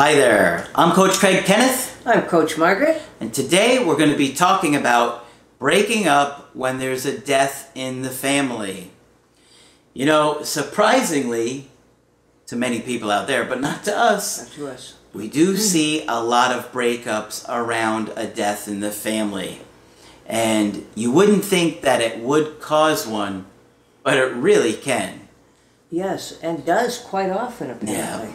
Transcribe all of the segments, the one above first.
Hi there, I'm Coach Craig Kenneth, I'm Coach Margaret. and today we're going to be talking about breaking up when there's a death in the family. You know, surprisingly, to many people out there, but not to us, Up to us. we do see a lot of breakups around a death in the family. And you wouldn't think that it would cause one, but it really can. Yes, and does quite often apparently.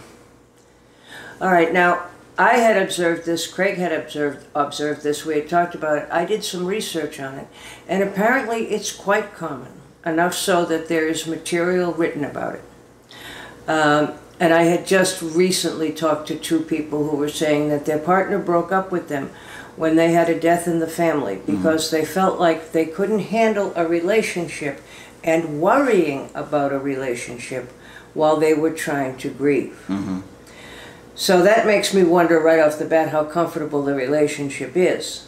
All right, now I had observed this. Craig had observed observed this. We had talked about it. I did some research on it, and apparently it's quite common. Enough so that there is material written about it. Um, and I had just recently talked to two people who were saying that their partner broke up with them when they had a death in the family because they felt like they couldn't handle a relationship and worrying about a relationship while they were trying to grieve. So that makes me wonder right off the bat how comfortable the relationship is.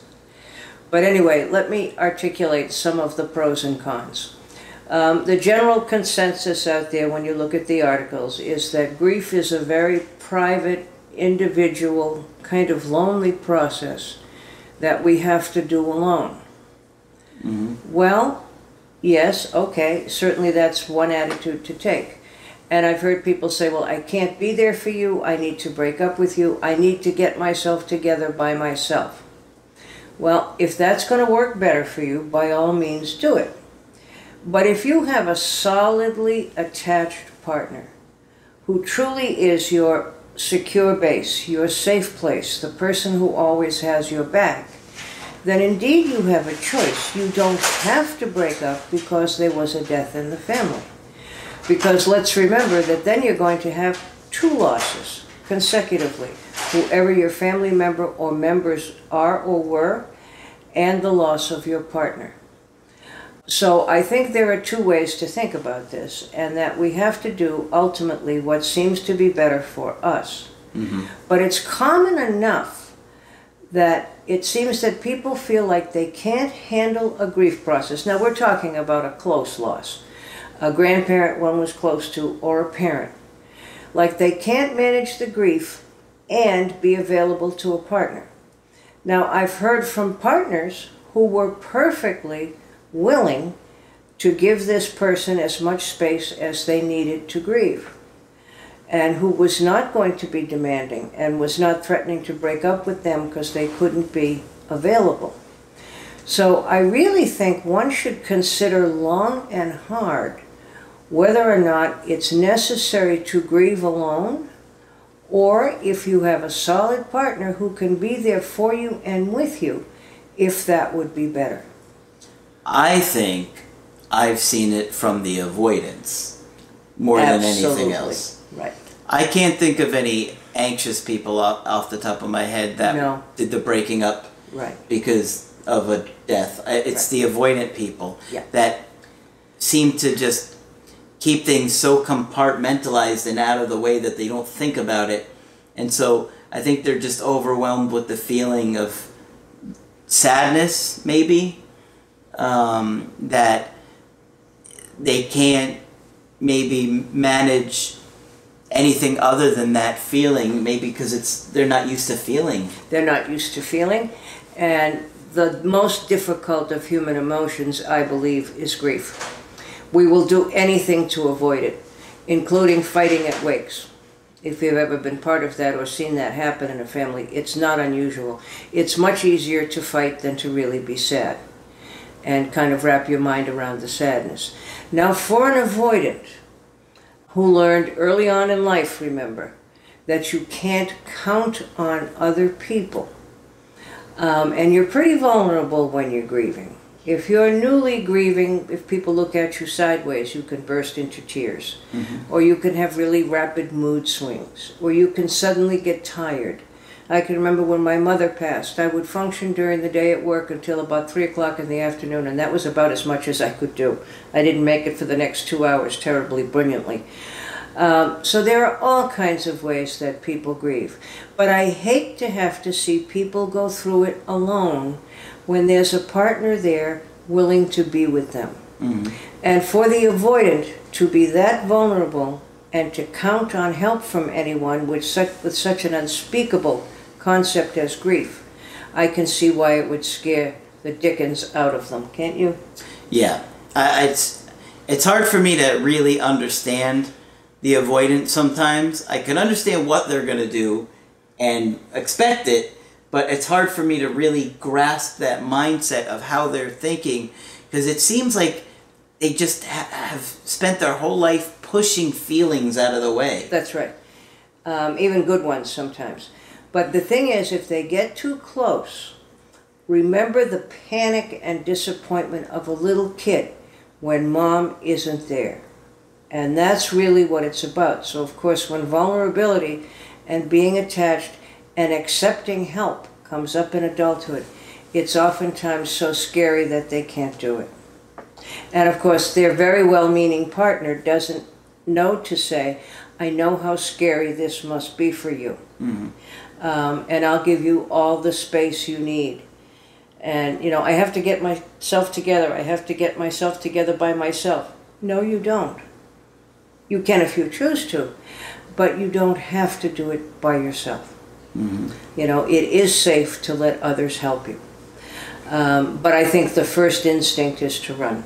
But anyway, let me articulate some of the pros and cons. Um, the general consensus out there when you look at the articles is that grief is a very private, individual, kind of lonely process that we have to do alone. Well, yes, okay, certainly that's one attitude to take. And I've heard people say, well, I can't be there for you, I need to break up with you, I need to get myself together by myself. Well, if that's going to work better for you, by all means do it. But if you have a solidly attached partner who truly is your secure base, your safe place, the person who always has your back, then indeed you have a choice. You don't have to break up because there was a death in the family. Because let's remember that then you're going to have two losses consecutively whoever your family member or members are or were, and the loss of your partner. So I think there are two ways to think about this, and that we have to do ultimately what seems to be better for us. Mm-hmm. But it's common enough that it seems that people feel like they can't handle a grief process. Now we're talking about a close loss, a grandparent one was close to, or a parent. Like they can't manage the grief and be available to a partner. Now I've heard from partners who were perfectly willing to give this person as much space as they needed to grieve and who was not going to be demanding and was not threatening to break up with them because they couldn't be available. So I really think one should consider long and hard whether or not it's necessary to grieve alone or if you have a solid partner who can be there for you and with you, if that would be better. I think I've seen it from the avoidance more than anything else. Right. I can't think of any anxious people off, off the top of my head that No. did the breaking up Right. because of a death. It's the avoidant people Yeah. that seem to just keep things so compartmentalized and out of the way that they don't think about it. And so I think they're just overwhelmed with the feeling of sadness, maybe, um, that they can't maybe manage anything other than that feeling maybe because it's they're not used to feeling they're not used to feeling. And the most difficult of human emotions, I believe, is grief. We will do anything to avoid it, including fighting at wakes. If you've ever been part of that or seen that happen in a family, it's not unusual. It's much easier to fight than to really be sad and kind of wrap your mind around the sadness. Now, for an avoidant who learned early on in life, remember, that you can't count on other people um, and you're pretty vulnerable when you're grieving. If you're newly grieving, if people look at you sideways, you can burst into tears. Or you can have really rapid mood swings. Or you can suddenly get tired. I can remember when my mother passed, I would function during the day at work until about 3 o'clock in the afternoon, and that was about as much as I could do. I didn't make it for the next two hours terribly brilliantly. Um, so there are all kinds of ways that people grieve. But I hate to have to see people go through it alone when there's a partner there willing to be with them. Mm-hmm. And for the avoidant to be that vulnerable and to count on help from anyone with such, with such an unspeakable concept as grief, I can see why it would scare the dickens out of them, can't you? Yeah, I, it's it's hard for me to really understand the avoidance sometimes. I can understand what they're gonna do and expect it, but it's hard for me to really grasp that mindset of how they're thinking because it seems like they just ha- have spent their whole life pushing feelings out of the way. That's right. Um, even good ones sometimes. But the thing is, if they get too close, remember the panic and disappointment of a little kid when mom isn't there. And that's really what it's about. So, of course, when vulnerability and being attached and accepting help comes up in adulthood, it's oftentimes so scary that they can't do it. And of course, their very well meaning partner doesn't know to say, I know how scary this must be for you. Um, and I'll give you all the space you need. And, you know, I have to get myself together. I have to get myself together by myself. No, you don't. You can if you choose to, but you don't have to do it by yourself. You know, it is safe to let others help you. Um, but I think the first instinct is to run.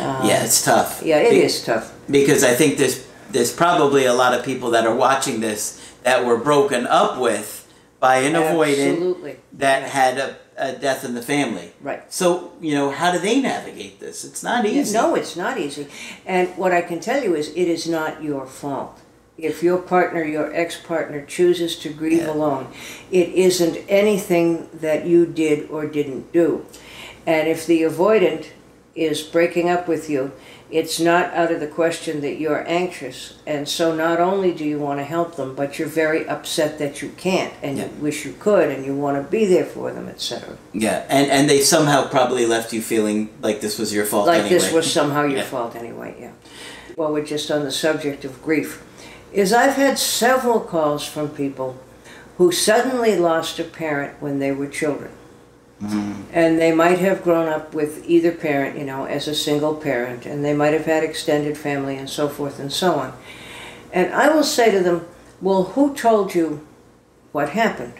Um, yeah, it's tough. Yeah, it Be- is tough. because I think there's there's probably a lot of people that are watching this that were broken up with by an avoidant that Yeah. had a, a death in the family. Right. So you know, how do they navigate this? It's not easy. No, it's not easy. And what I can tell you is it is not your fault. If your partner, your ex partner, chooses to grieve Yeah. alone, it isn't anything that you did or didn't do. And if the avoidant is breaking up with you, it's not out of the question that you're anxious. And so not only do you want to help them, but you're very upset that you can't and Yeah. you wish you could and you want to be there for them, etc. Yeah, and and they somehow probably left you feeling like this was your fault. like anyway. this was somehow your Yeah. fault anyway yeah well we're just on the subject of grief is i've had several calls from people who suddenly lost a parent when they were children. Mm. And they might have grown up with either parent you know as a single parent and they might have had extended family and so forth and so on. And i will say to them well who told you what happened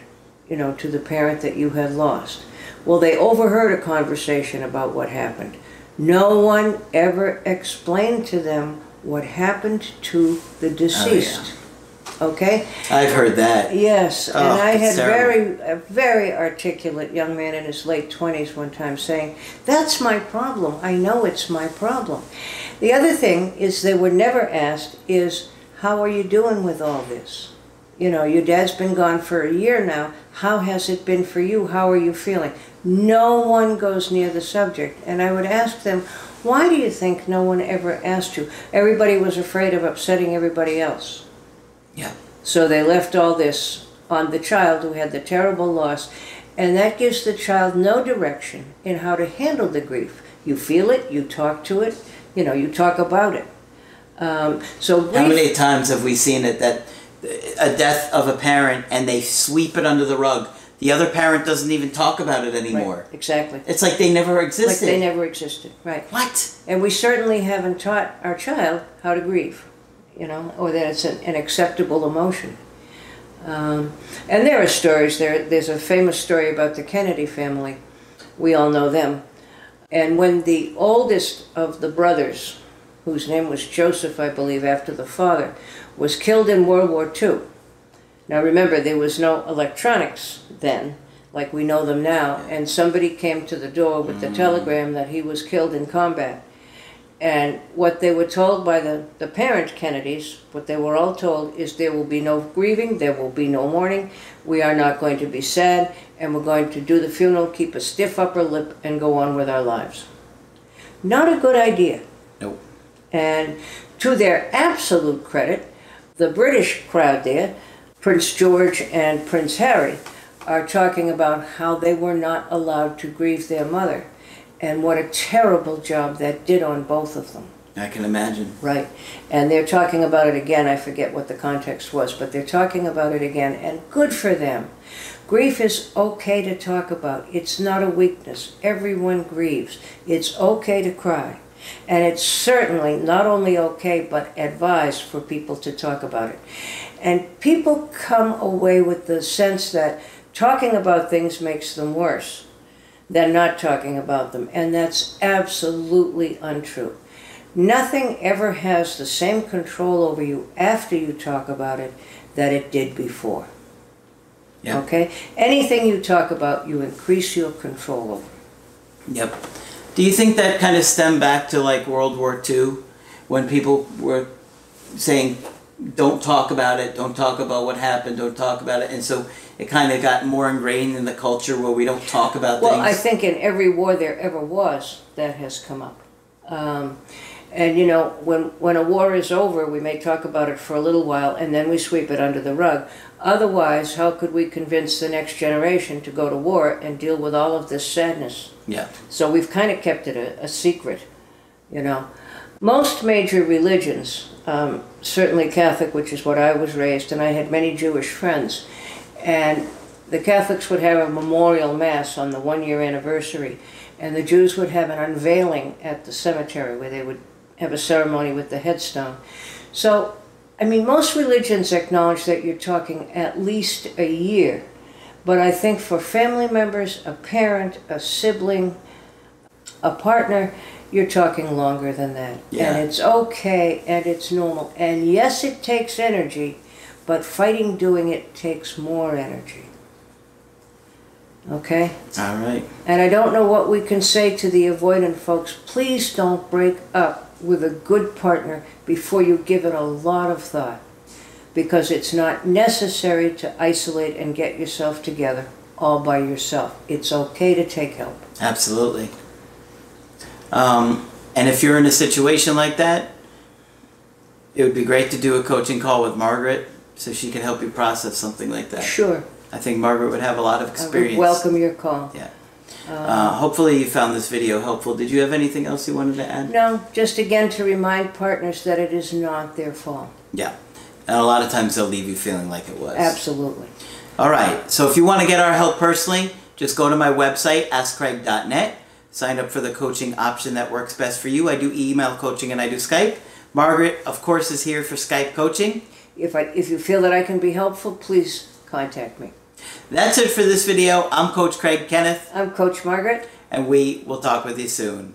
you know to the parent that you had lost? Well they overheard a conversation about what happened. No one ever explained to them what happened to the oh, deceased. Okay? I've heard that. Yes, and Oh, I had terrible. very a very articulate young man in his late twenties one time saying, "That's my problem. I know it's my problem." The other thing is they were never asked is, "How are you doing with all this?" You know, your dad's been gone for a year now. How has it been for you? How are you feeling? No one goes near the subject, and I would ask them, "Why do you think no one ever asked you?" Everybody was afraid of upsetting everybody else. Yeah. So they left all this on the child who had the terrible loss, and that gives the child no direction in how to handle the grief. You feel it, you talk to it, you know, you talk about it. Um, so grief, How many times have we seen it that a death of a parent and they sweep it under the rug? The other parent doesn't even talk about it Right, anymore. exactly, It's like they never like existed. they never existed, right? what? And we certainly haven't taught our child how to grieve, you know, or that it's an, an acceptable emotion. Um, and there are stories. There, there's a famous story about the Kennedy family. We all know them. And when the oldest of the brothers, whose name was Joseph, I believe, after the father, was killed in World War II. Now remember, there was no electronics then, like we know them now, and somebody came to the door with the mm. telegram that he was killed in combat. And what they were told by the, the parent Kennedys, what they were all told is there will be no grieving, there will be no mourning, we are not going to be sad, and we're going to do the funeral, keep a stiff upper lip, and go on with our lives. Not a good idea. Nope. And to their absolute credit, the British crowd there, Prince George and Prince Harry, are talking about how they were not allowed to grieve their mother and what a terrible job that did on both of them. I can imagine. Right. And they're talking about it again. I forget what the context was, but they're talking about it again, and good for them. Grief is okay to talk about, it's not a weakness. Everyone grieves. It's okay to cry. And it's certainly not only okay, but advised for people to talk about it. And people come away with the sense that talking about things makes them worse than not talking about them. And that's absolutely untrue. Nothing ever has the same control over you after you talk about it that it did before. Yeah. Okay? Anything you talk about, you increase your control over. Yep. Do you think that kind of stemmed back to like World War II when people were saying, don't talk about it, don't talk about what happened, don't talk about it? And so it kind of got more ingrained in the culture where we don't talk about Well, I think in every war there ever was, that has come up. Um, and you know, when, when a war is over, we may talk about it for a little while and then we sweep it under the rug. Otherwise, how could we convince the next generation to go to war and deal with all of this sadness? yeah. So we've kind of kept it a, a secret, you know. Most major religions, um, certainly Catholic, which is what I was raised, and I had many Jewish friends, and the Catholics would have a memorial mass on the one year anniversary, and the Jews would have an unveiling at the cemetery where they would have a ceremony with the headstone. So, I mean, most religions acknowledge that you're talking at least a year, but I think for family members, a parent, a sibling, a partner, you're talking longer than that. Yeah. And it's okay and it's normal. And yes, it takes energy, but fighting doing it takes more energy. Okay? All right. And I don't know what we can say to the avoidant folks. Please don't break up with a good partner before you give it a lot of thought. Because it's not necessary to isolate and get yourself together all by yourself. It's okay to take help. Absolutely. Um, and if you're in a situation like that, it would be great to do a coaching call with Margaret so she can help you process something like that. Sure. I think Margaret would have a lot of I would experience. welcome your call. Yeah. Uh, hopefully you found this video helpful. Did you have anything else you wanted to add? No, just again to remind partners that it is not their fault. Yeah. And a lot of times they'll leave you feeling like it was. Absolutely. All right. So if you want to get our help personally, just go to my website, askcraig.net. Sign up for the coaching option that works best for you. I do email coaching and I do Skype. Margaret, of course, is here for Skype coaching. If I if you feel that I can be helpful, please contact me. That's it for this video. I'm Coach Craig Kenneth, I'm Coach Margaret. and we will talk with you soon.